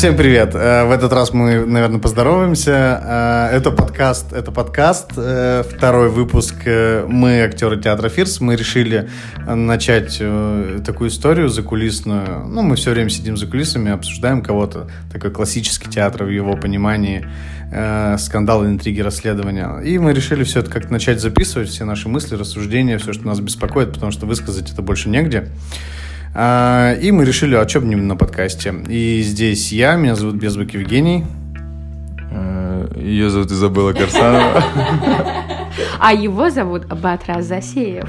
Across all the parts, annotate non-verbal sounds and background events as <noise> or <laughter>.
Всем привет! Э, в этот раз мы, наверное, поздороваемся. Э, это подкаст, это подкаст, э, второй выпуск. Мы актеры театра Фирс. Мы решили начать такую историю закулисную. Ну, мы все время сидим за кулисами, обсуждаем кого-то. Такой классический театр в его понимании. Скандалы, интриги, расследования. И мы решили все это как-то начать записывать, все наши мысли, рассуждения, все, что нас беспокоит, потому что высказать это больше негде. А, и мы решили, а что на подкасте. И здесь я, меня зовут Безбук Евгений. Э, Ее зовут Изабелла Корсанова. А его зовут Батраз Засеев.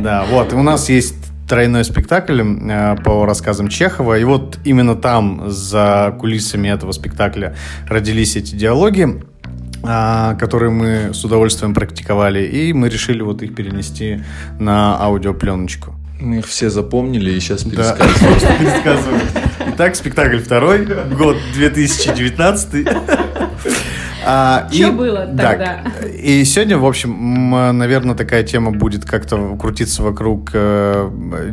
Да, вот, у нас есть тройной спектакль э, по рассказам Чехова. И вот именно там, за кулисами этого спектакля, родились эти диалоги, э, которые мы с удовольствием практиковали. И мы решили вот их перенести на аудиопленочку. Мы их все запомнили и сейчас пересказываем. <laughs> Да, пересказываем. Итак, спектакль второй, год 2019. А, Что было тогда? И сегодня, в общем, наверное, такая тема будет как-то крутиться вокруг э,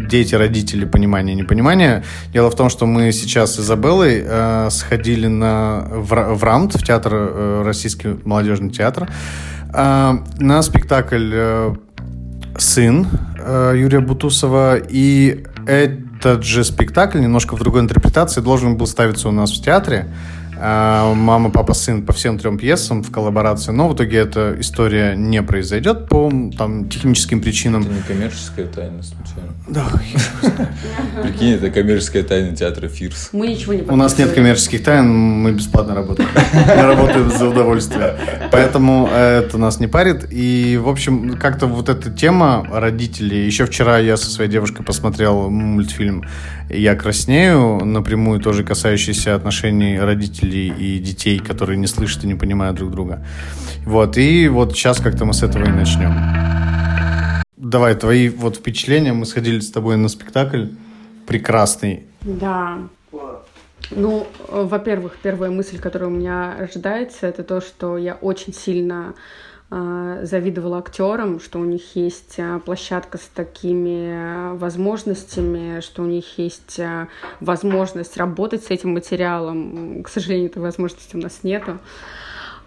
дети, родители, понимания, непонимания. Дело в том, что мы сейчас с Изабеллой э, сходили на, в, в РАМТ, в театр, э, Российский молодежный театр, э, на спектакль э, сын Юрия Бутусова, и этот же спектакль, немножко в другой интерпретации, должен был ставиться у нас в театре. А, мама, папа, сын по всем трем пьесам в коллаборации, но в итоге эта история не произойдет по там, техническим причинам. Это не коммерческая тайна, случайно? Да. Прикинь, это коммерческая тайна театра Фирс. Мы ничего не У нас нет коммерческих тайн, мы бесплатно работаем. <laughs> Мы работаем за удовольствие. Поэтому это нас не парит. И, в общем, как-то вот эта тема родителей. Еще вчера я со своей девушкой посмотрел мультфильм «Я краснею», напрямую тоже касающийся отношений родителей и детей, которые не слышат и не понимают друг друга. Вот, и вот сейчас как-то мы с этого и начнем. Давай, твои вот впечатления. Мы сходили с тобой на спектакль прекрасный. Да. Ну, во-первых, первая мысль, которая у меня ожидается, это то, что я очень сильно завидовала актерам, что у них есть э, площадка с такими возможностями, что у них есть возможность работать с этим материалом. К сожалению, этой возможности у нас нету.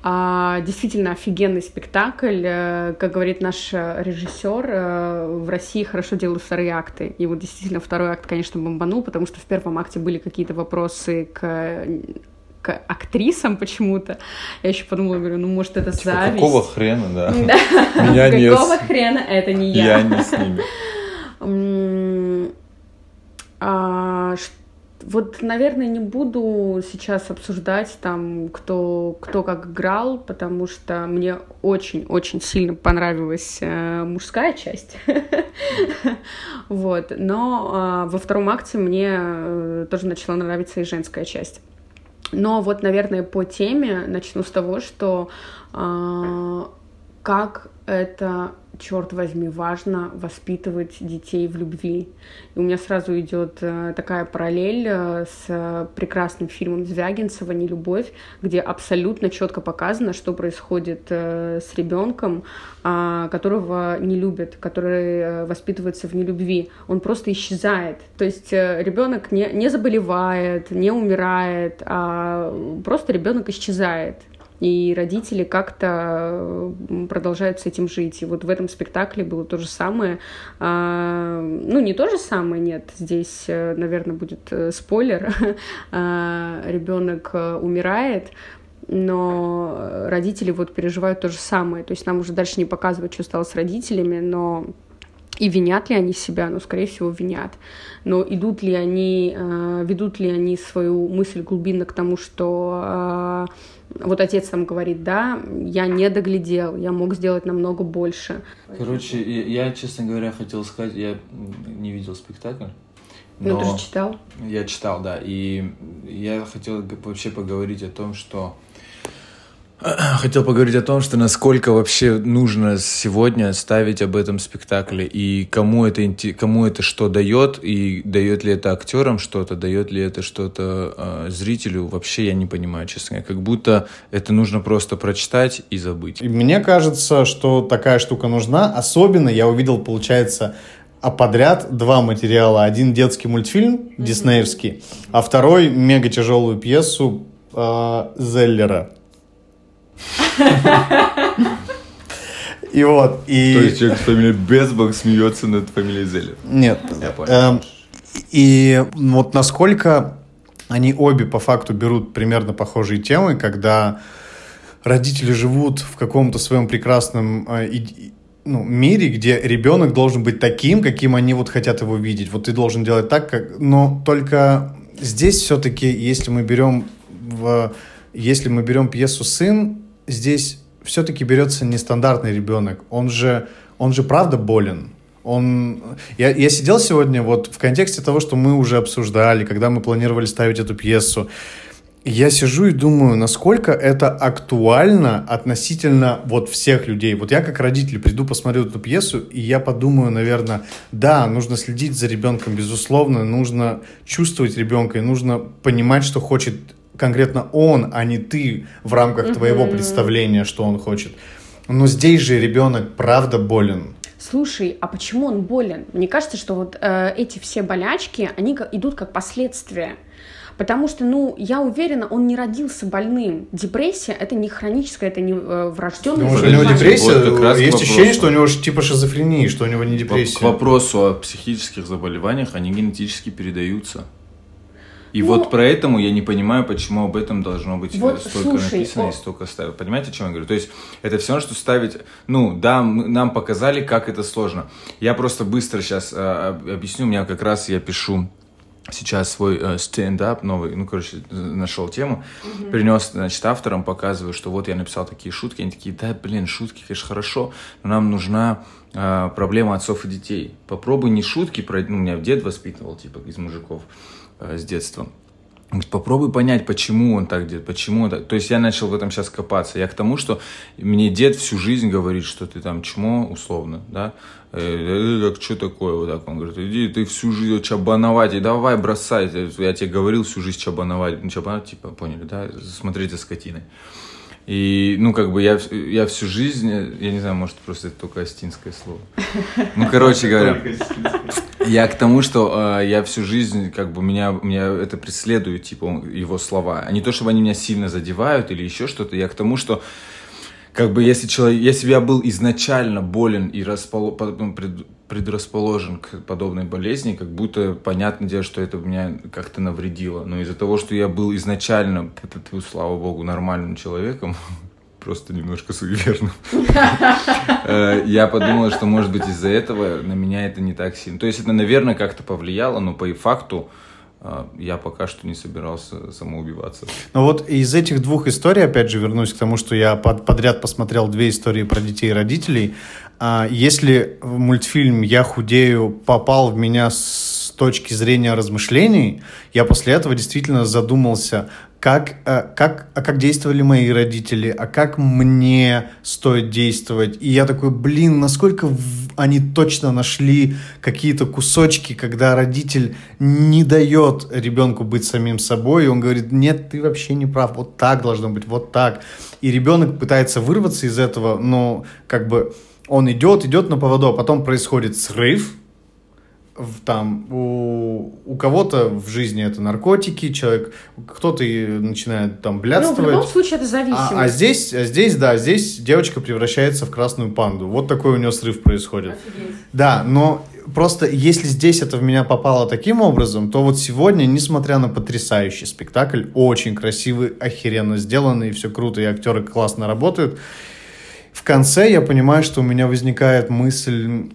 А, действительно офигенный спектакль. Э, как говорит наш режиссер, э, в России хорошо делают вторые акты. И вот действительно второй акт, конечно, бомбанул, потому что в первом акте были какие-то вопросы к к актрисам почему-то. Я еще подумала, говорю, ну, может, это типа, зависть. Какого хрена, да? <laughs> Меня нет. Какого хрена это не я? Я не с ними. <laughs> А, вот, наверное, не буду сейчас обсуждать там, кто, кто как играл, потому что мне очень-очень сильно понравилась э, мужская часть. <laughs> Вот. Но э, во втором акте мне э, тоже начала нравиться и женская часть. Но вот, наверное, по теме начну с того, что э, как это черт возьми, важно воспитывать детей в любви. И у меня сразу идет э, такая параллель э, с прекрасным фильмом Звягинцева «Нелюбовь», где абсолютно четко показано, что происходит э, с ребенком, а, которого не любят, который воспитывается в нелюбви. Он просто исчезает. То есть ребенок не, не заболевает, не умирает, а просто ребенок исчезает и родители как-то продолжают с этим жить. И вот в этом спектакле было то же самое. А, ну, не то же самое, нет, здесь, э, наверное, будет э, спойлер. <laughs> А, Ребенок э, умирает, но родители вот переживают то же самое. То есть нам уже дальше не показывают, что стало с родителями, но и винят ли они себя? Ну, скорее всего, винят. Но идут ли они, ведут ли они свою мысль глубинно к тому, что вот отец там говорит, да, я не доглядел, я мог сделать намного больше. Короче, я, честно говоря, хотел сказать, я не видел спектакль. Но ну, ты же читал? Я читал, да. И я хотел вообще поговорить о том, что <clears throat> Хотел поговорить о том, что насколько вообще нужно сегодня ставить об этом спектакле и кому это, кому это что дает, и дает ли это актерам что-то, дает ли это что-то э, зрителю, вообще я не понимаю, честно говоря. Как будто это нужно просто прочитать и забыть. И мне кажется, что такая штука нужна. Особенно я увидел, получается, а подряд два материала. Один детский мультфильм диснеевский, а второй мега тяжелую пьесу э, Зеллера. И вот, и... То есть человек с фамилией Безбок смеется над фамилией Зеллер. Нет. Я понял. Эм, и вот насколько они обе по факту берут примерно похожие темы, когда родители живут в каком-то своем прекрасном э, ну, мире, где ребенок должен быть таким, каким они вот хотят его видеть. Вот ты должен делать так, как... Но только здесь все-таки, если мы берем в... Если мы берем пьесу «Сын», здесь все-таки берется нестандартный ребенок. Он же, он же правда болен. Он... Я, я сидел сегодня вот в контексте того, что мы уже обсуждали, когда мы планировали ставить эту пьесу. Я сижу и думаю, насколько это актуально относительно вот всех людей. Вот я как родитель приду, посмотрю эту пьесу, и я подумаю, наверное, да, нужно следить за ребенком, безусловно, нужно чувствовать ребенка, и нужно понимать, что хочет конкретно он, а не ты в рамках твоего представления, что он хочет. Но здесь же ребенок правда болен. Слушай, а почему он болен? Мне кажется, что вот э, эти все болячки, они идут как последствия. Потому что, ну, я уверена, он не родился больным. Депрессия это не хроническая, это не э, врожденное Ну, у него депрессия, вот как раз к есть ощущение, что у него типа шизофрения, что у него не К депрессия. вопросу о психических заболеваниях, они генетически передаются. И Ну- вот поэтому я не понимаю, почему об этом должно быть Вот, столько слушай, написано о- и столько ставить. Понимаете, о чем я говорю? То есть это все равно, что ставить... Ну, да, мы- нам показали, как это сложно. Я просто быстро сейчас объясню. У меня как раз я пишу сейчас свой э, стендап новый, ну, короче, нашел тему, принес, значит, авторам, показываю, что вот я написал такие шутки, они такие, да, блин, шутки, конечно, хорошо, но нам нужна э, проблема отцов и детей. Попробуй не шутки, про, ну, меня дед воспитывал, типа, из мужиков э, с детства. Попробуй понять, почему он так делает, почему он так... То есть я начал в этом сейчас копаться. Я к тому, что мне дед всю жизнь говорит, что ты там чмо, условно, да? Э, э, Так что такое? Вот так он говорит, иди, ты всю жизнь чабановать, и давай бросай. Я тебе говорил всю жизнь чабановать. Ну, чабановать, типа, поняли, да? Смотреть за скотиной. И, ну, как бы я, я всю жизнь, я не знаю, может, просто это только астинское слово. Ну, короче говоря, я к тому, что э, я всю жизнь, как бы, меня, меня это преследует, типа, его слова. А не то, чтобы они меня сильно задевают или еще что-то. Я к тому, что, как бы, если человек, если бы я был изначально болен и по- ну, пред- предрасположен к подобной болезни, как будто понятное дело, что это меня как-то навредило. Но из-за того, что я был изначально, слава богу, нормальным человеком, <laughs> просто немножко суеверным, Э, я подумал, что, может быть, из-за этого на меня это не так сильно. То есть это, наверное, как-то повлияло, но по факту э, я пока что не собирался самоубиваться. Ну вот из этих двух историй, опять же, вернусь к тому, что я под- подряд посмотрел две истории про детей и родителей. А, Если в мультфильм «Я худею» попал в меня с точки зрения размышлений, я после этого действительно задумался, как, э, как, а как действовали мои родители, а как мне стоит действовать. И я такой, блин, насколько они точно нашли какие-то кусочки, когда родитель не дает ребенку быть самим собой, и он говорит, нет, ты вообще не прав, вот так должно быть, вот так. И ребенок пытается вырваться из этого, но как бы он идет, идет на поводу, а потом происходит срыв, в- там у, у кого-то в жизни это наркотики, человек, кто-то начинает там Ну, в блядствовать. любом случае это зависимость. А, а здесь, а здесь, да, здесь девочка превращается в красную панду. Вот такой у нее срыв происходит. Да, но просто если здесь это в меня попало таким образом, то вот сегодня, несмотря на потрясающий спектакль, очень красивый, охеренно сделанный, все круто, и актеры классно работают, в конце я понимаю, что у меня возникает мысль, «М,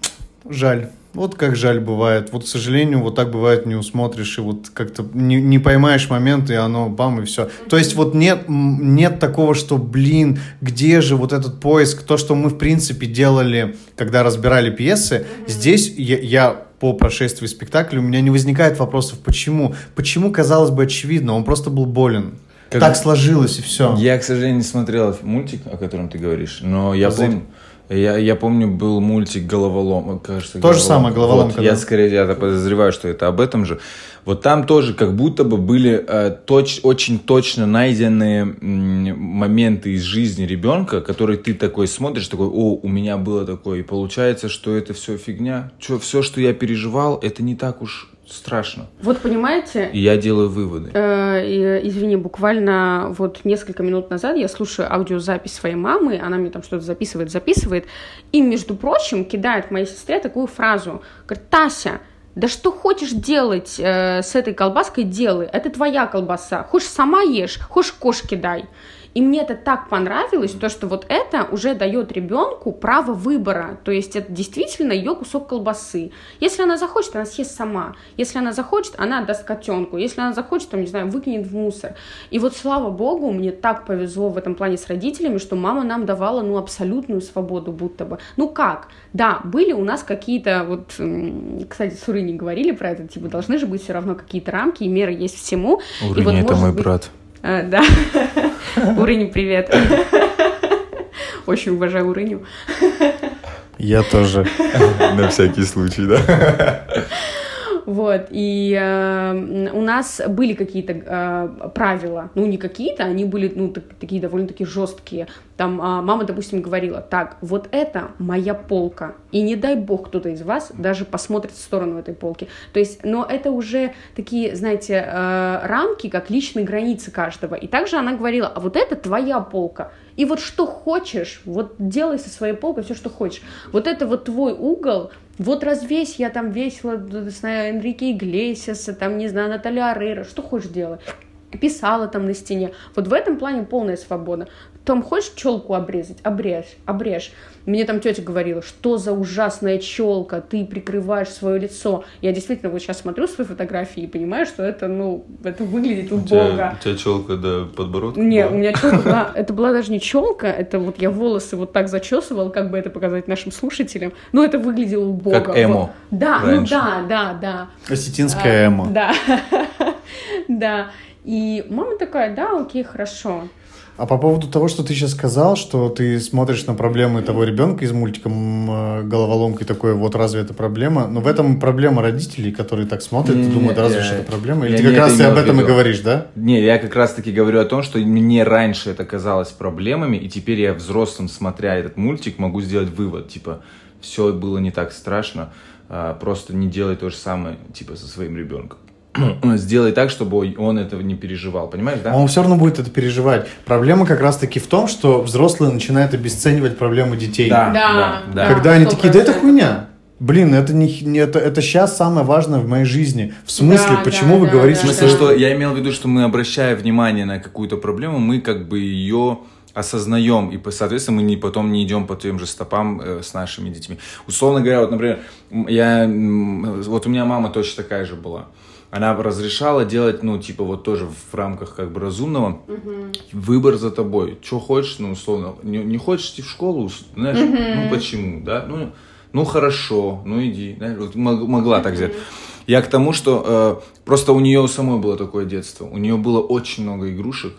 жаль. Вот как жаль бывает. Вот, к сожалению, вот так бывает, не усмотришь, и вот как-то не, не поймаешь момент, и оно бам, и все. То есть вот нет, нет такого, что, блин, где же вот этот поиск, то, что мы, в принципе, делали, когда разбирали пьесы, здесь я, я по прошествии спектакля, у меня не возникает вопросов, почему. Почему, казалось бы, очевидно, он просто был болен. Когда- Так сложилось, и все. Я, к сожалению, не смотрел мультик, о котором ты говоришь, но я Козырь. помню... Я, я помню, был мультик «Головолом», кажется. То же самое, «Головоломка», Вот, да. Я скорее я подозреваю, что это об этом же. Вот там тоже как будто бы были э, точ, очень точно найденные м, моменты из жизни ребенка, которые ты такой смотришь, такой, о, у меня было такое. И получается, что это все фигня. Что, все, что я переживал, это не так уж страшно. Вот понимаете, И я делаю выводы. Э, Извини, буквально вот несколько минут назад я слушаю аудиозапись своей мамы, она мне там что-то записывает, записывает, и, между прочим, кидает моей сестре такую фразу, говорит, Тася, да что хочешь делать э, с этой колбаской, делай, это твоя колбаса, хочешь сама ешь, хочешь кошке дай. И мне это так понравилось, то, что вот это уже дает ребенку право выбора. То есть это действительно ее кусок колбасы. Если она захочет, она съест сама. Если она захочет, она отдаст котенку. Если она захочет, там, не знаю, выкинет в мусор. И вот, слава богу, мне так повезло в этом плане с родителями, что мама нам давала, ну, абсолютную свободу будто бы. Ну, как? Да, были у нас какие-то, вот, кстати, с Урыней говорили про это, типа, должны же быть все равно какие-то рамки и меры есть всему. И вот, это мой быть, брат. Э, Да. <laughs> Урыни, привет. Очень уважаю Урыню. Я тоже. <laughs> На всякий случай, да? Вот, и э, у нас были какие-то э, правила, ну, не какие-то, они были, ну, так- такие довольно-таки жесткие. Там а, мама, допустим, говорила, так, вот это моя полка, и не дай бог кто-то из вас даже посмотрит в сторону этой полки. То есть, но это уже такие, знаете, э, рамки, как личные границы каждого. И также она говорила, а вот это твоя полка, и вот что хочешь, вот делай со своей полкой все, что хочешь. Вот это вот твой угол, вот развесь я там весело, знаю, Энрике Иглесиаса, там, не знаю, Наталья Арейра, что хочешь делай. Писала там на стене. Вот в этом плане полная свобода. Там хочешь челку обрезать? Обрежь, обрежь. Мне там тетя говорила, что за ужасная челка, ты прикрываешь свое лицо. Я действительно вот сейчас смотрю свои фотографии и понимаю, что это, ну, это выглядит убого. тебя челка до подбородка? Не, у меня челка была, <laughs> это была даже не челка, это вот я волосы вот так зачесывала, как бы это показать нашим слушателям, но это выглядело убого. Как эмо Да, раньше. ну да, да, да. Осетинская А, эмо. Да, <laughs> да. И мама такая, да, окей, хорошо. А по поводу того, что ты сейчас сказал, что ты смотришь на проблемы того ребенка из мультика э, «Головоломка» и такой, вот разве это проблема? Но в этом проблема родителей, которые так смотрят и думают, разве я- это проблема? Или я ты как раз имел об этом и говоришь, да? Не, я как раз таки говорю о том, что мне раньше это казалось проблемами, и теперь я взрослым, смотря этот мультик, могу сделать вывод, типа, все было не так страшно, а, просто не делай то же самое, типа, со своим ребенком. <clears throat> Сделай так, чтобы он этого не переживал, понимаешь, да? А Он все равно будет это переживать. Проблема как раз-таки в том, что взрослые начинают обесценивать проблемы детей. Да, Да, да, да. Когда они сто такие, да это хуйня. Блин, это не, не- это, это сейчас самое важное в моей жизни. В смысле, Да, почему да, вы да, говорите, В да, смысле, да. что я имел в виду, что мы, обращая внимание на какую-то проблему, мы как бы ее осознаем, и, соответственно, мы не, потом не идем по тем же стопам э, с нашими детьми. Условно говоря, вот, например, я, вот у меня мама точно такая же была. Она разрешала делать, ну, типа, вот тоже в рамках как бы разумного. Выбор за тобой. Что хочешь, ну, условно. Не, не хочешь идти в школу, знаешь, ну, почему, да? Ну, ну, хорошо, ну, иди. Знаешь, вот мог- могла так сделать. Я к тому, что э, просто у нее самой было такое детство. У нее было очень много игрушек,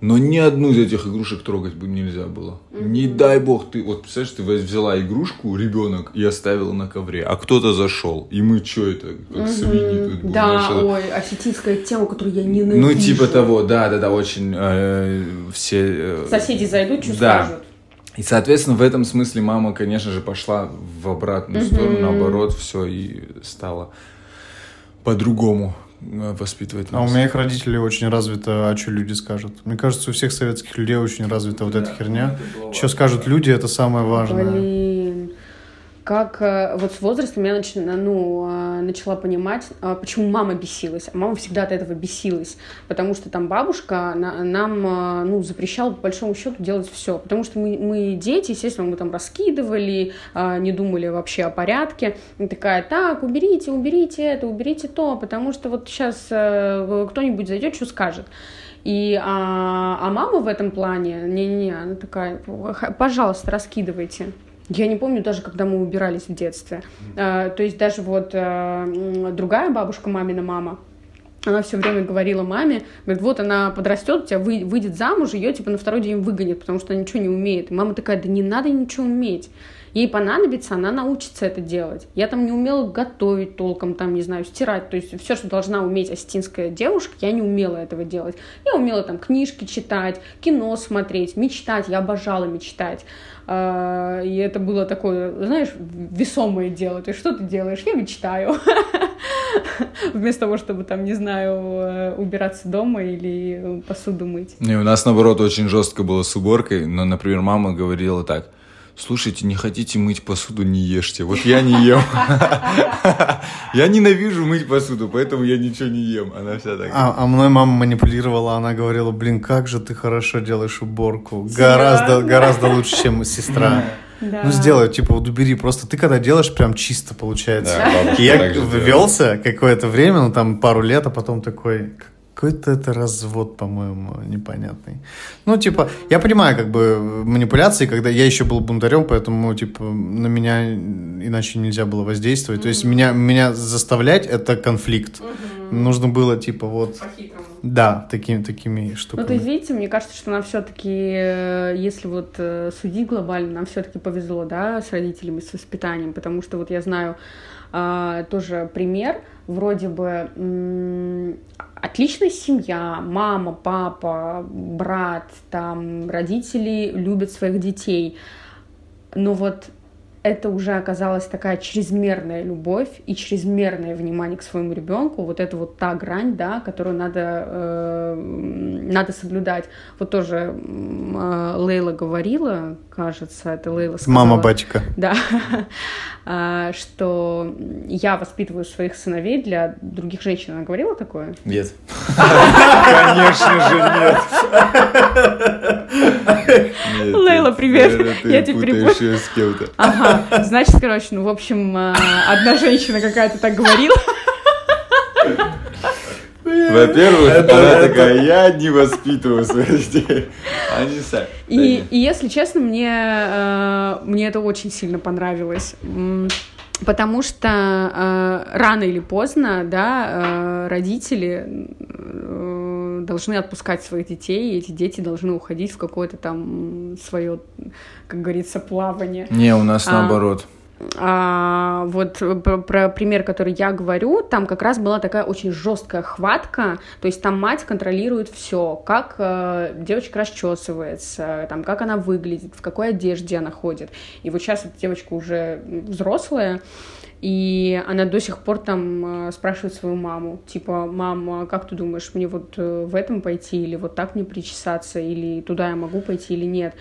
но ни одну из этих игрушек трогать бы нельзя было. Не дай бог, ты, вот представляешь, ты взяла игрушку, ребенок, и оставила на ковре, а кто-то зашел, и мы что это, как свиньи тут будем, Да, это- ой, осетинская тема, которую я ненавижу. ну, типа того, да, да, да, очень э, все... э, Соседи зайдут, что Да. скажут. И, соответственно, в этом смысле мама, конечно же, пошла в обратную сторону, наоборот, все и стала по-другому э, воспитывать А у нас. моих родителей очень развито, а что люди скажут. Мне кажется, у всех советских людей очень развита вот эта херня. Что скажут люди, это самое важное. Блин. Как э, вот с возрастом я нач- ну, э, начала понимать, э, почему мама бесилась. А мама всегда от этого бесилась. Потому что там бабушка на- нам ну, запрещала, по большому счету, делать все. Потому что мы, мы дети, естественно, мы там раскидывали, не думали вообще о порядке. И такая, так, уберите, уберите это, уберите то, потому что вот сейчас кто-нибудь зайдет, что скажет. И, а, а мама в этом плане, не-не-не, она такая, «Х- пожалуйста, раскидывайте. Я не помню даже, когда мы убирались в детстве. А, то есть даже вот м, другая бабушка, мамина мама, она все время говорила маме, говорит, вот она подрастет, у тебя вы, выйдет замуж, ее типа на второй день выгонят, потому что она ничего не умеет. И мама такая, да не надо ничего уметь. Ей понадобится, она научится это делать. Я там не умела готовить толком, там, не знаю, стирать. То есть все, что должна уметь осетинская девушка, я не умела этого делать. Я умела там книжки читать, кино смотреть, мечтать. Я обожала мечтать. А, и это было такое, знаешь, весомое дело. То есть что ты делаешь? Я мечтаю. <laughs> Вместо того, чтобы там, не знаю, э, убираться дома или посуду мыть. Не, у нас, наоборот, очень жестко было с уборкой. Но, например, мама говорила так – слушайте, не хотите мыть посуду, не ешьте. Вот я не ем. <laughs> Я ненавижу мыть посуду, поэтому я ничего не ем. Она вся такая. А, а мной мама манипулировала, она говорила, блин, как же ты хорошо делаешь уборку. Гораздо, гораздо лучше, чем сестра. Да. Ну, сделай, типа, вот убери. Просто ты когда делаешь, прям чисто получается. Да, я ввелся какое-то время, ну, там, пару лет, а потом такой, какой-то это развод, по-моему, непонятный. Ну, типа, я понимаю, как бы, манипуляции, когда я еще был бунтарем, поэтому, типа, на меня иначе нельзя было воздействовать. Mm-hmm. То есть меня, меня заставлять — это конфликт. Mm-hmm. Нужно было, типа, вот... По-хитрому. Да, такими, такими штуками. Ну, то есть, видите, мне кажется, что нам все-таки, э, если вот э, судить глобально, нам все-таки повезло, да, с родителями, с воспитанием, потому что вот я знаю тоже пример, вроде бы отличная семья, мама, папа, брат, там родители любят своих детей, но вот это уже оказалась такая чрезмерная любовь и чрезмерное внимание к своему ребенку, вот это вот та грань, да, которую надо, э, надо соблюдать. Вот тоже э, Лейла говорила, кажется, это Лейла сказала. Мама батика. Да, <laughs> а, что я воспитываю своих сыновей для других женщин. Она говорила такое? Нет. <laughs> Конечно же нет. Лейла, привет. Я тебе перепутала. с кем-то. Ага, значит, короче, ну, в общем, а, одна женщина какая-то так говорила. Во-первых, это, она это... такая, <laughs> я не воспитываю своих детей. Они сами. И, и если честно, мне, э, мне это очень сильно понравилось. Потому что э, рано или поздно, да, э, родители э, должны отпускать своих детей, и эти дети должны уходить в какое-то там свое, как говорится, плавание. Не, у нас а, наоборот. А, вот про, про пример, который я говорю, там как раз была такая очень жесткая хватка, то есть там мать контролирует все, как э, девочка расчесывается, там как она выглядит, в какой одежде она ходит. И вот сейчас эта девочка уже взрослая, и она до сих пор там э, спрашивает свою маму, типа, мама, как ты думаешь, мне вот э, в этом пойти, или вот так мне причесаться, или туда я могу пойти, или нет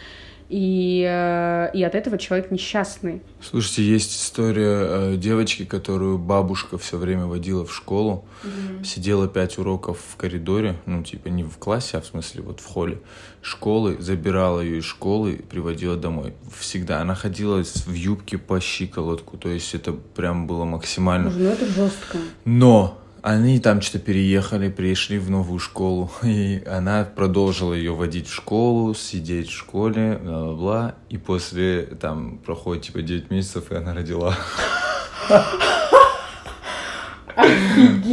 и, э, и от этого человек несчастный. Слушайте, есть история э, девочки, которую бабушка все время водила в школу, mm-hmm. сидела пять уроков в коридоре, ну, типа не в классе, а в смысле вот в холле школы, забирала ее из школы и приводила домой. Всегда. Она ходила в юбке по щиколотку, то есть это прям было максимально... Ну, это жестко. Но они там что-то переехали, пришли в новую школу, <laughs> и она продолжила ее водить в школу, сидеть в школе, бла-бла-бла, и после, там, проходит, типа, 9 месяцев, и она родила. <laughs>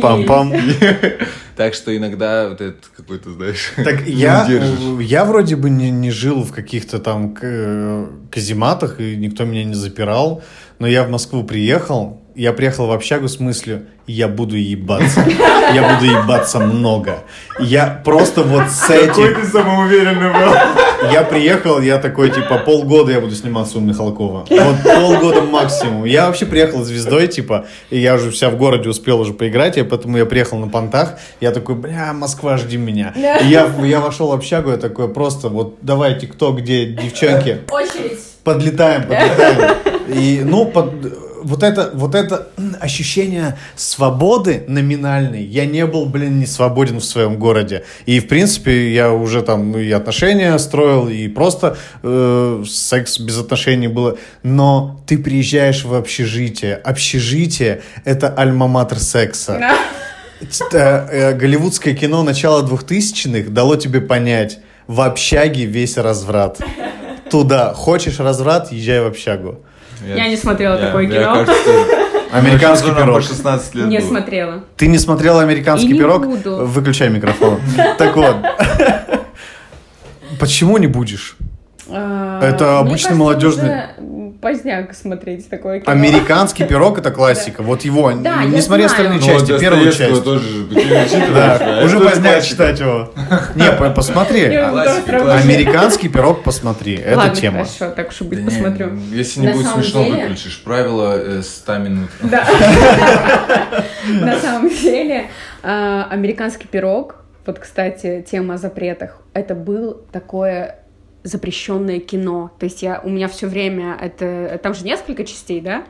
Пам-пам. <laughs> Так что иногда вот это какой-то, знаешь, Так я, я вроде бы не, не жил в каких-то там казематах, и никто меня не запирал, но я в Москву приехал, я приехал в общагу с мыслью, я буду ебаться. Я буду ебаться много. Я просто вот с этим... Какой ты самоуверенный был. Я приехал, я такой, типа, полгода я буду сниматься у Михалкова. Вот полгода максимум. Я вообще приехал звездой, типа, и я уже вся в городе успел уже поиграть, и поэтому я приехал на понтах. Я такой, бля, Москва, жди меня. И я, я вошел в общагу, я такой, просто вот давайте, кто где, девчонки. Очередь. Подлетаем, подлетаем. И, ну, под, вот это, вот это ощущение свободы номинальной, я не был, блин, не свободен в своем городе. И, в принципе, я уже там ну, и отношения строил, и просто э, секс без отношений было. Но ты приезжаешь в общежитие. Общежитие — это альма-матер секса. Э, голливудское кино начала двухтысячных дало тебе понять, в общаге весь разврат. Туда. Хочешь разврат, езжай в общагу. Я, я не смотрела я, такое кино. Кажется, <laughs> Американский По пирог. 16 лет Не было. смотрела. Ты не смотрела американский И не пирог? буду. Выключай микрофон. <laughs> Так вот. <laughs> Почему не будешь? А, Это мне обычный кажется, молодежный- Поздняк смотреть такое кино. Американский пирог это <laughs> классика. Вот его. Да, Не смотри остальные Ну, части. Первую часть. уже поздняк читать его. <laughs> Не, по- посмотри. Американский пирог посмотри. Это Ладно, тема. хорошо, так Да быть, не, посмотрю. Если не будет смешно, выключишь. Правило э, 100 минут. <laughs> Да. На самом деле, а, американский пирог, вот, кстати, тема о запретах, это был такое запрещенное кино. То есть я, у меня все время это... Там же несколько частей, да?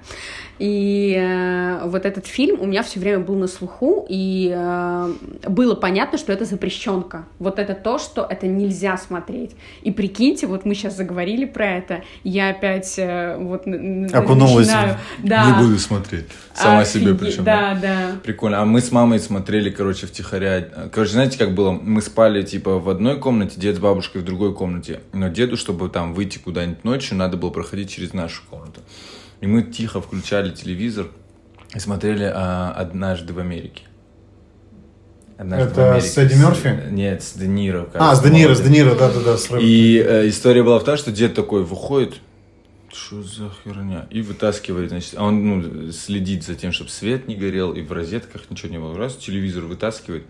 И э, вот этот фильм у меня все время был на слуху, и э, было понятно, что это запрещенка. Вот это то, что это нельзя смотреть. И прикиньте, вот мы сейчас заговорили про это, я опять э, вот Окунулась начинаю... в- Да. Не буду смотреть. Сама себе Офиге- причем. Да, да. Прикольно. А мы с мамой смотрели, короче, втихаря. Короче, знаете, как было? Мы спали, типа, в одной комнате, дед с бабушкой в другой комнате. Но деду, чтобы там выйти куда-нибудь ночью, надо было проходить через нашу комнату. И мы тихо включали телевизор и смотрели а, «Однажды в Америке». «Однажды Это в Америке». с Эдди Мерфи? Нет, с Де Ниро. А, кажется, с Де Ниро, с. Де Ниро, да-да-да. И э, история была в том, что дед такой выходит, что за херня, и вытаскивает, значит, а он ну, следит за тем, чтобы свет не горел, и в розетках ничего не было. Раз, телевизор вытаскивает.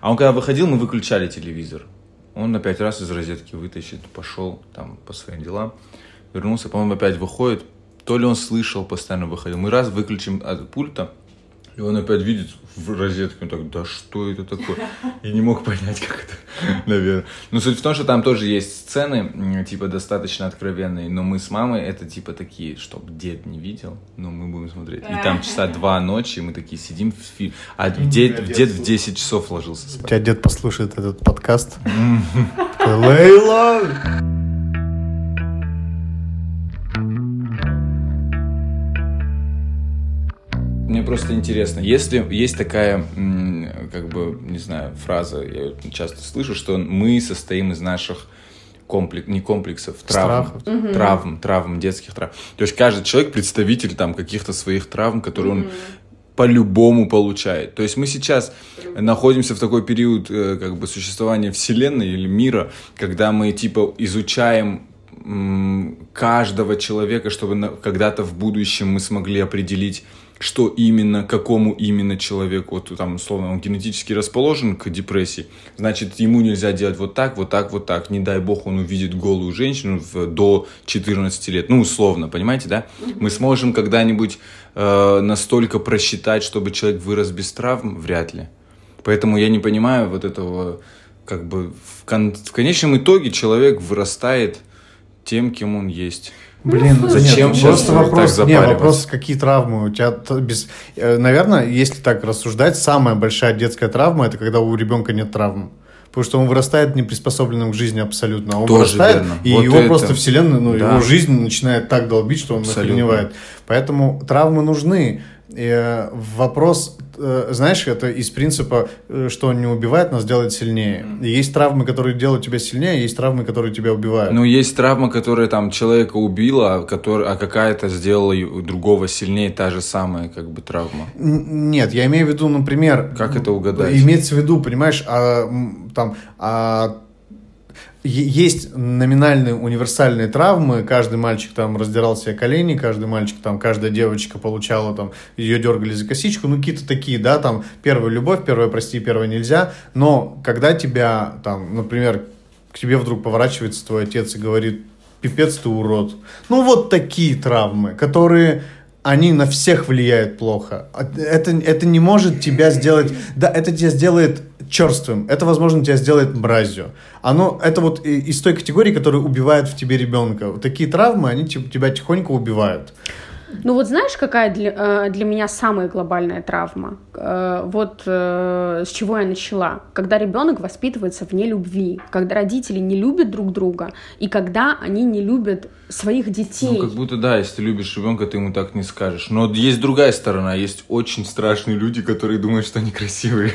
А он когда выходил, мы выключали телевизор. Он опять раз из розетки вытащит, пошел там по своим делам, вернулся, по-моему, опять выходит. То ли он слышал, постоянно выходил. Мы раз выключим от пульта, и он опять видит в розетке, он так, да что это такое? <laughs> И не мог понять, как это, <laughs> наверное. Но суть в том, что там тоже есть сцены, типа, достаточно откровенные, но мы с мамой, это, типа, такие, чтоб дед не видел, но мы будем смотреть. И там часа <laughs> два ночи, мы такие сидим в фильм. А дед, дед в 10 часов ложился У спать. тебя дед послушает этот подкаст. Лейла! Мне просто интересно, если есть такая, как бы, не знаю, фраза, я часто слышу, что мы состоим из наших комплек, не комплексов, травм, Страхов. травм, травм, детских травм. То есть каждый человек представитель там каких-то своих травм, которые он по-любому получает. То есть мы сейчас находимся в такой период э, как бы существования Вселенной или мира, когда мы типа изучаем каждого человека, чтобы когда-то в будущем мы смогли определить, что именно, какому именно человеку, вот там, условно, он генетически расположен к депрессии, значит, ему нельзя делать вот так, вот так, вот так. Не дай бог, он увидит голую женщину в, до 14 лет. Ну, условно, понимаете, да? Мы сможем когда-нибудь э, настолько просчитать, чтобы человек вырос без травм? Вряд ли. Поэтому я не понимаю вот этого, как бы, в, кон- в конечном итоге человек вырастает тем, кем он есть. Блин, Зачем нет, просто так вопрос, не, запариваться? вопрос, какие травмы у тебя без, э, наверное, если так рассуждать, самая большая детская травма это когда у ребенка нет травм. Потому что он вырастает неприспособленным к жизни абсолютно. Он Тоже вырастает, верно. и Вот его это. просто вселенная, ну, Да. его жизнь начинает так долбить, что он охреневает. Поэтому травмы нужны. И, э, вопрос, знаешь, это из принципа, э, что он не убивает, нас делает сильнее. И есть травмы, которые делают тебя сильнее, есть травмы, которые тебя убивают. Ну, есть травма, которая там человека убила, а, который, а какая-то сделала другого сильнее, та же самая, как бы, травма. Нет, я имею в виду, например... Как это угадать? Имеется в виду, понимаешь, а, там... а, есть номинальные универсальные травмы, каждый мальчик там раздирал себе колени, каждый мальчик там, каждая девочка получала там, ее дергали за косичку, ну какие-то такие, да, там, первая любовь, первая прости, первая нельзя, но когда тебя там, например, к тебе вдруг поворачивается твой отец и говорит, пипец ты урод, ну вот такие травмы, которые они на всех влияют плохо. Это, это не может тебя сделать... Да, это тебя сделает черствым. Это, возможно, тебя сделает мразью. Оно, это вот из той категории, которая убивает в тебе ребенка. Такие травмы, они тебя тихонько убивают. Ну вот знаешь, какая для, э, для меня самая глобальная травма? Э, Вот э, с чего я начала. Когда ребенок воспитывается вне любви, когда родители не любят друг друга, и когда они не любят своих детей. Ну, как будто, да, если ты любишь ребенка, ты ему так не скажешь. Но есть другая сторона, есть очень страшные люди, которые думают, что они красивые.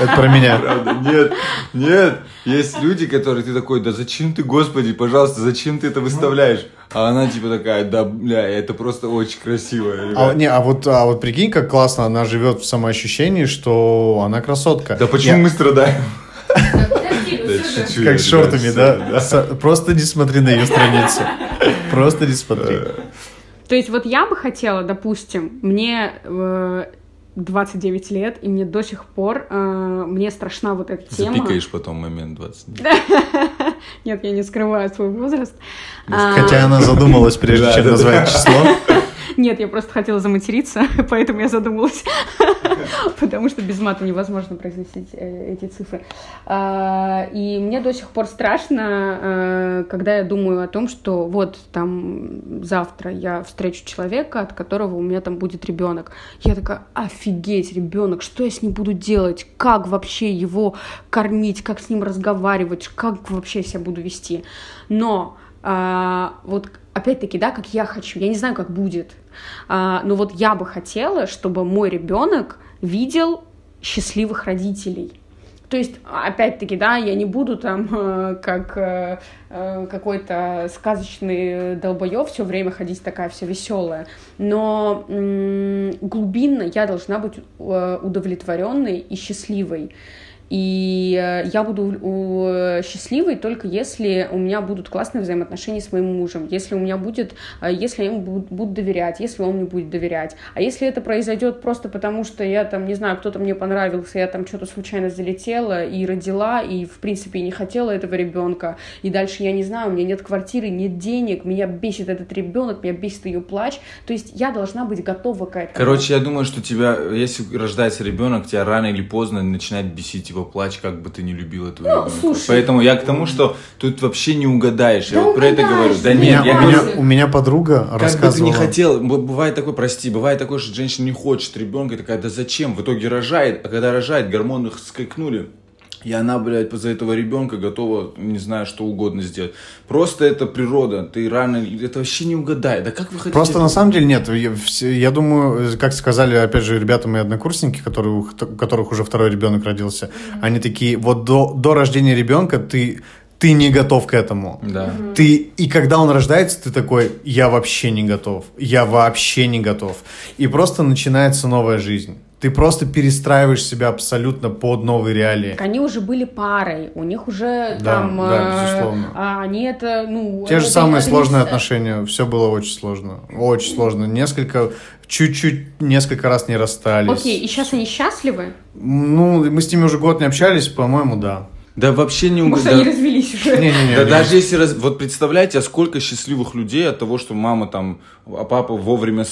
Это про меня. Правда? Нет, нет. Есть люди, которые ты такой, да зачем ты, Господи, пожалуйста, зачем ты это выставляешь? А она типа такая, да, бля, это просто очень красиво. А, не, а вот, а вот прикинь, как классно она живет в самоощущении, что она красотка. Да почему Я- мы страдаем? Как шортами, да? Просто не смотри на ее страницу. Просто не смотри. То есть вот я бы хотела, допустим, мне э, 29 лет, и мне до сих пор, э, мне страшна вот эта тема. Запикаешь потом момент 20. <laughs> Нет, я не скрываю свой возраст. А, Хотя она задумалась, прежде чем назвать число. <laughs> Нет, я просто хотела заматериться, <laughs> поэтому я задумалась. <laughs> Потому что без мата невозможно произносить э, эти цифры. А, И мне до сих пор страшно, э, когда я думаю о том, что вот там завтра я встречу человека, от которого у меня там будет ребенок. Я такая, офигеть, ребенок, что я с ним буду делать? Как вообще его кормить? Как с ним разговаривать? Как вообще себя буду вести? Но а, вот опять-таки, да, как я хочу, я не знаю, как будет, а, но вот я бы хотела, чтобы мой ребенок видел счастливых родителей. То есть, опять-таки, да, я не буду там э, как э, э, какой-то сказочный долбоев все время ходить такая вся веселая, но глубинно я должна быть удовлетворенной и счастливой. И э, я буду у- счастливой только если у меня будут классные взаимоотношения с моим мужем, если у меня будет, э, если я ему буду доверять, если он мне будет доверять. А если это произойдет просто потому, что я там, не знаю, кто-то мне понравился, я там что-то случайно залетела и родила, и в принципе не хотела этого ребенка, и дальше я не знаю, у меня нет квартиры, нет денег, меня бесит этот ребенок, меня бесит ее плач. То есть я должна быть готова к этому. Короче, я думаю, что тебя, если рождается ребенок, тебя рано или поздно начинает бесить его плач, как бы ты не любил этого Ну, ребенка. слушай. Поэтому я к тому, что тут вообще не угадаешь. я Да вот про это говорю. Да нет, я у меня- у меня подруга как бы ты рассказывала... не хотел, бывает такое, прости, бывает такое, что женщина не хочет ребенка, и такая, да зачем? В итоге рожает, а когда рожает, гормоны их скакнули. И она, блядь, за этого ребенка готова, не знаю, что угодно сделать. Просто это природа. Ты рано... Это вообще не угадай. Да как вы хотите... Просто на самом деле нет. Я, я думаю, как сказали, опять же, ребята мои однокурсники, которые, у которых уже второй ребенок родился, они такие, вот до, до рождения ребенка ты, ты не готов к этому. Да. Ты, и когда он рождается, ты такой, я вообще не готов, я вообще не готов. И просто начинается новая жизнь. Ты просто перестраиваешь себя абсолютно под новые реалии. Они уже были парой, у них уже Да, там... да, э, безусловно. а они это, ну... Те же это- самые это сложные не- отношения, все было очень сложно, очень сложно. Несколько, чуть-чуть, несколько раз не расстались. Окей, и сейчас они счастливы? Ну, мы с ними уже год не общались, по-моему, да. Да вообще не Может, угадай. они развелись уже? Не-не-не. Да не. даже если... раз- Вот представляете, а сколько счастливых людей от того, что мама там... А папа вовремя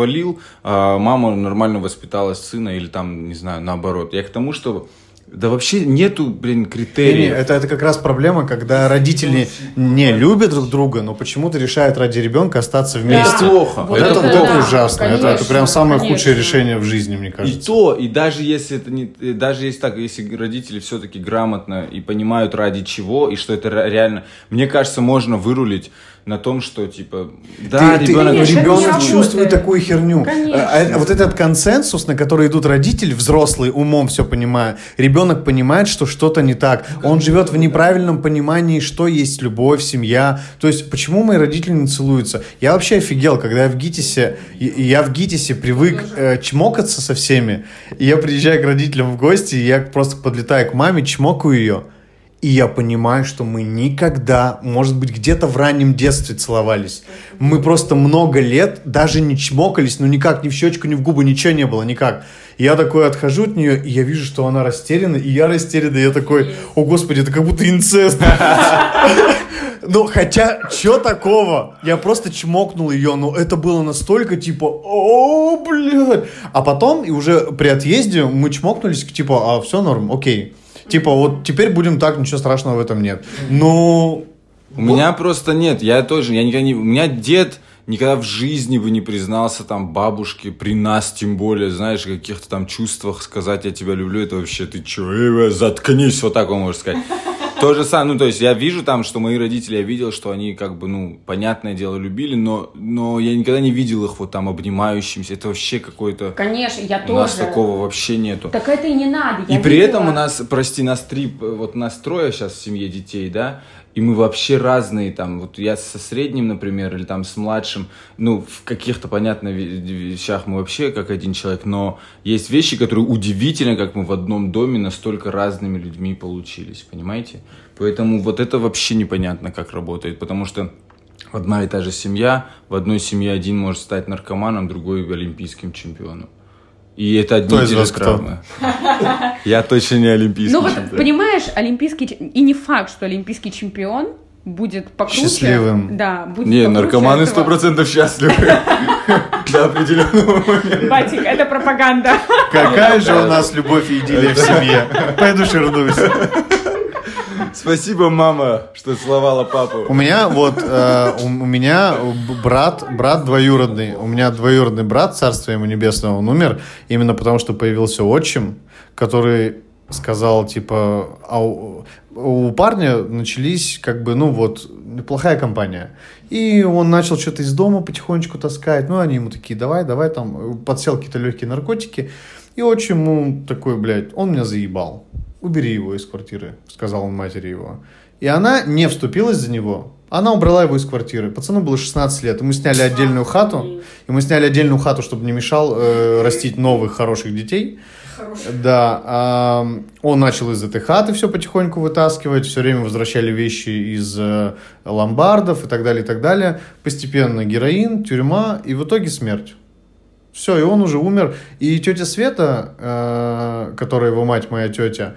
свалил, а мама нормально воспитала сына или там, не знаю, наоборот. Я к тому, что... Да вообще нету, блин, критериев. это, это как раз проблема, когда родители не любят друг друга, но почему-то решают ради ребенка остаться вместе. Это плохо. Вот это, это это плохо. ужасно. это, это конечно, прям самое конечно. худшее решение в жизни, мне И кажется. то, и даже если это не, и даже если так, если родители все-таки грамотно и понимают ради чего, и что это ре- реально, мне кажется, можно вырулить на том, что типа, да, ты, ребенок, Конечно, это не ребенок чувствует такую херню. Конечно. А, а вот этот консенсус, на который идут родители, взрослые, умом все понимая, ребенок понимает, что что-то не так. Он живет в неправильном понимании, что есть любовь, семья. То есть, почему мои родители не целуются? Я вообще офигел, когда я в ГИТИСе, я в ГИТИСе привык э, чмокаться со всеми, и я приезжаю к родителям в гости, и я просто подлетаю к маме, чмокаю ее. И я понимаю, что мы никогда, может быть, где-то в раннем детстве целовались. Мы просто много лет даже не чмокались, ну никак, ни в щечку, ни в губы, ничего не было, никак. Я такой отхожу от нее, и я вижу, что она растеряна, и я растерян, и я такой, о господи, это как будто инцест. <laughs> Ну, хотя, что такого? Я просто чмокнул ее, но это было настолько, типа, о, блядь. А потом, и уже при отъезде мы чмокнулись, типа, а, все норм, окей. Типа, вот теперь будем так, ничего страшного в этом нет. Ну, у меня просто нет, я тоже, я никогда не, у меня дед никогда в жизни бы не признался там бабушке, при нас тем более, знаешь, каких-то там чувствах сказать «я тебя люблю», это вообще ты чё, э, заткнись, вот так он может сказать. То же самое, ну, то есть я вижу там, что мои родители, я видел, что они как бы, ну, понятное дело, любили, но, но я никогда не видел их вот там обнимающимся, это вообще какой-то... Конечно, я У тоже. нас такого вообще нету. Так это и не надо. И при видела. этом у нас, прости, нас три, вот нас трое сейчас в семье детей, да, И мы вообще разные, там, вот я со средним, например, или там с младшим, ну, в каких-то, понятно, вещах мы вообще как один человек, но есть вещи, которые удивительно, как мы в одном доме настолько разными людьми получились, понимаете? Поэтому вот это вообще непонятно, как работает, потому что одна и та же семья, в одной семье один может стать наркоманом, другой олимпийским чемпионом. И это одни и те же травмы. <laughs> Я точно не олимпийский Ну вот, понимаешь, олимпийский... И не факт, что олимпийский чемпион будет покруче. Счастливым. Да, будет Не, наркоманы сто процентов счастливы. <laughs> До определенного момента. Батик, это пропаганда. Какая же у нас любовь и идиллия в семье. <laughs> Пойду ширнусь. Спасибо, мама, что целовала папу. У меня вот, э, у, меня брат, брат двоюродный. У меня двоюродный брат, царство ему небесного, он умер именно потому, что появился отчим, который сказал, типа, а у, у парня начались, как бы, ну вот, неплохая компания. И он начал что-то из дома потихонечку таскать. Ну, они ему такие, давай, давай, там, подсел какие-то легкие наркотики. И отчим ему такой, блядь, он меня заебал убери его из квартиры, сказал он матери его. И она не вступилась за него, она убрала его из квартиры. Пацану было 16 лет, и мы сняли отдельную хату, и мы сняли отдельную хату, чтобы не мешал э, растить новых хороших детей. Хороших. Да, э, он начал из этой хаты все потихоньку вытаскивать, все время возвращали вещи из э, ломбардов и так далее, и так далее. Постепенно героин, тюрьма и в итоге смерть. Все, и он уже умер. И тетя Света, э, которая его мать, моя тетя,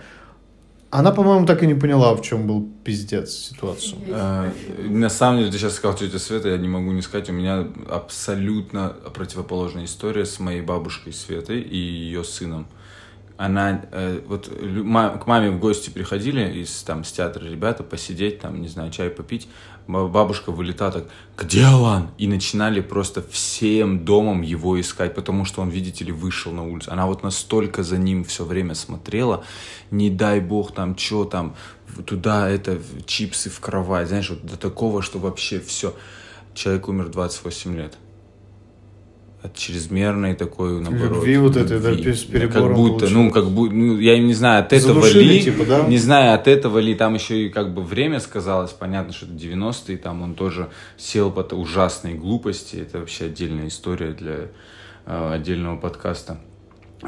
она, по-моему, так и не поняла, в чем был пиздец ситуацию. А, на самом деле, ты сейчас сказал тетя Света, я не могу не сказать, у меня абсолютно противоположная история с моей бабушкой Светой и ее сыном. Она, э, вот к маме в гости приходили из, там, с театра ребята посидеть, там, не знаю, чай попить бабушка вылетала так, где Алан? И начинали просто всем домом его искать, потому что он, видите ли, вышел на улицу. Она вот настолько за ним все время смотрела, не дай бог там, что там, туда это, чипсы в кровать, знаешь, вот до такого, что вообще все. Человек умер 28 лет от чрезмерной такой, наоборот, любви вот этой, да, с перебором Как будто, ну, как будто, ну, я не знаю, от этого Задушили, ли, типа, да? не знаю, от этого ли, там еще и как бы время сказалось, понятно, что это 90-е, там он тоже сел под ужасной глупости, это вообще отдельная история для э, отдельного подкаста.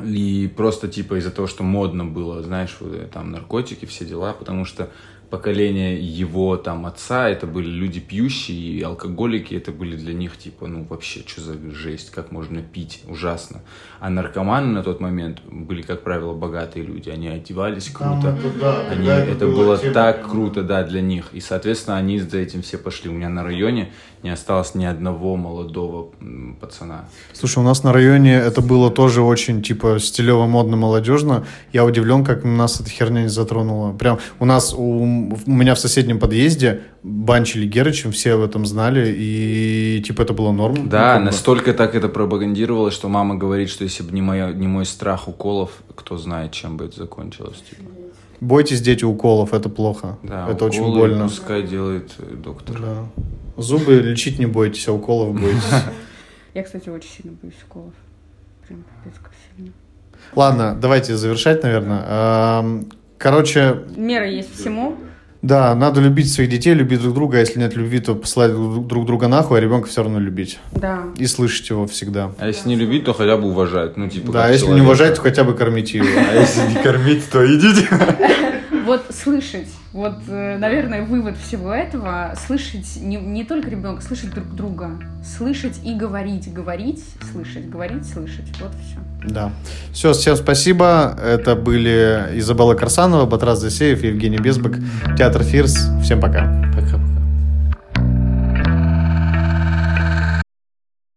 И просто типа из-за того, что модно было, знаешь, вот, там наркотики, все дела, потому что поколение его там отца, это были люди пьющие и алкоголики, это были для них типа, ну вообще, что за жесть, как можно пить, ужасно. А наркоманы на тот момент были, как правило, богатые люди, они одевались круто, там, это, да, они, это, это было, было так круто, да, для них. И, соответственно, они за этим все пошли. У меня на районе не осталось ни одного молодого пацана. Слушай, у нас на районе это было тоже очень, типа, стилево, модно, молодежно. Я удивлен, как нас эта херня не затронула. Прям у нас, у, у меня в соседнем подъезде банчили Герычем, все об этом знали, и, типа, это было норм. Да, ну, настолько так это пропагандировалось, что мама говорит, что если бы не, моя, не мой страх уколов, кто знает, чем бы это закончилось, типа. Бойтесь, дети, уколов, это плохо. Да, это очень больно. Пускай делает доктор. Да. Зубы лечить не бойтесь, а уколов бойтесь. <laughs> Я, кстати, очень сильно боюсь уколов. Прям пипец как сильно. Ладно, давайте завершать, наверное. Короче... Мера есть всему. Да, надо любить своих детей, любить друг друга, а если нет любви, то посылать друг друга нахуй, а ребенка все равно любить. Да. И слышать его всегда. А если не любить, то хотя бы уважать. Ну, типа, да, а если человека. не уважать, то хотя бы кормить его. А если не кормить, то идите. <laughs> Слышать вот, э, наверное, вывод всего этого — слышать не, не только ребенка, слышать друг друга. Слышать и говорить. Говорить, слышать, говорить, слышать. Вот все. Да. Все, всем спасибо. Это были Изабелла Карсанова, Батрас Засеев, Евгений Безбак, Театр Фирс. Всем пока. Пока.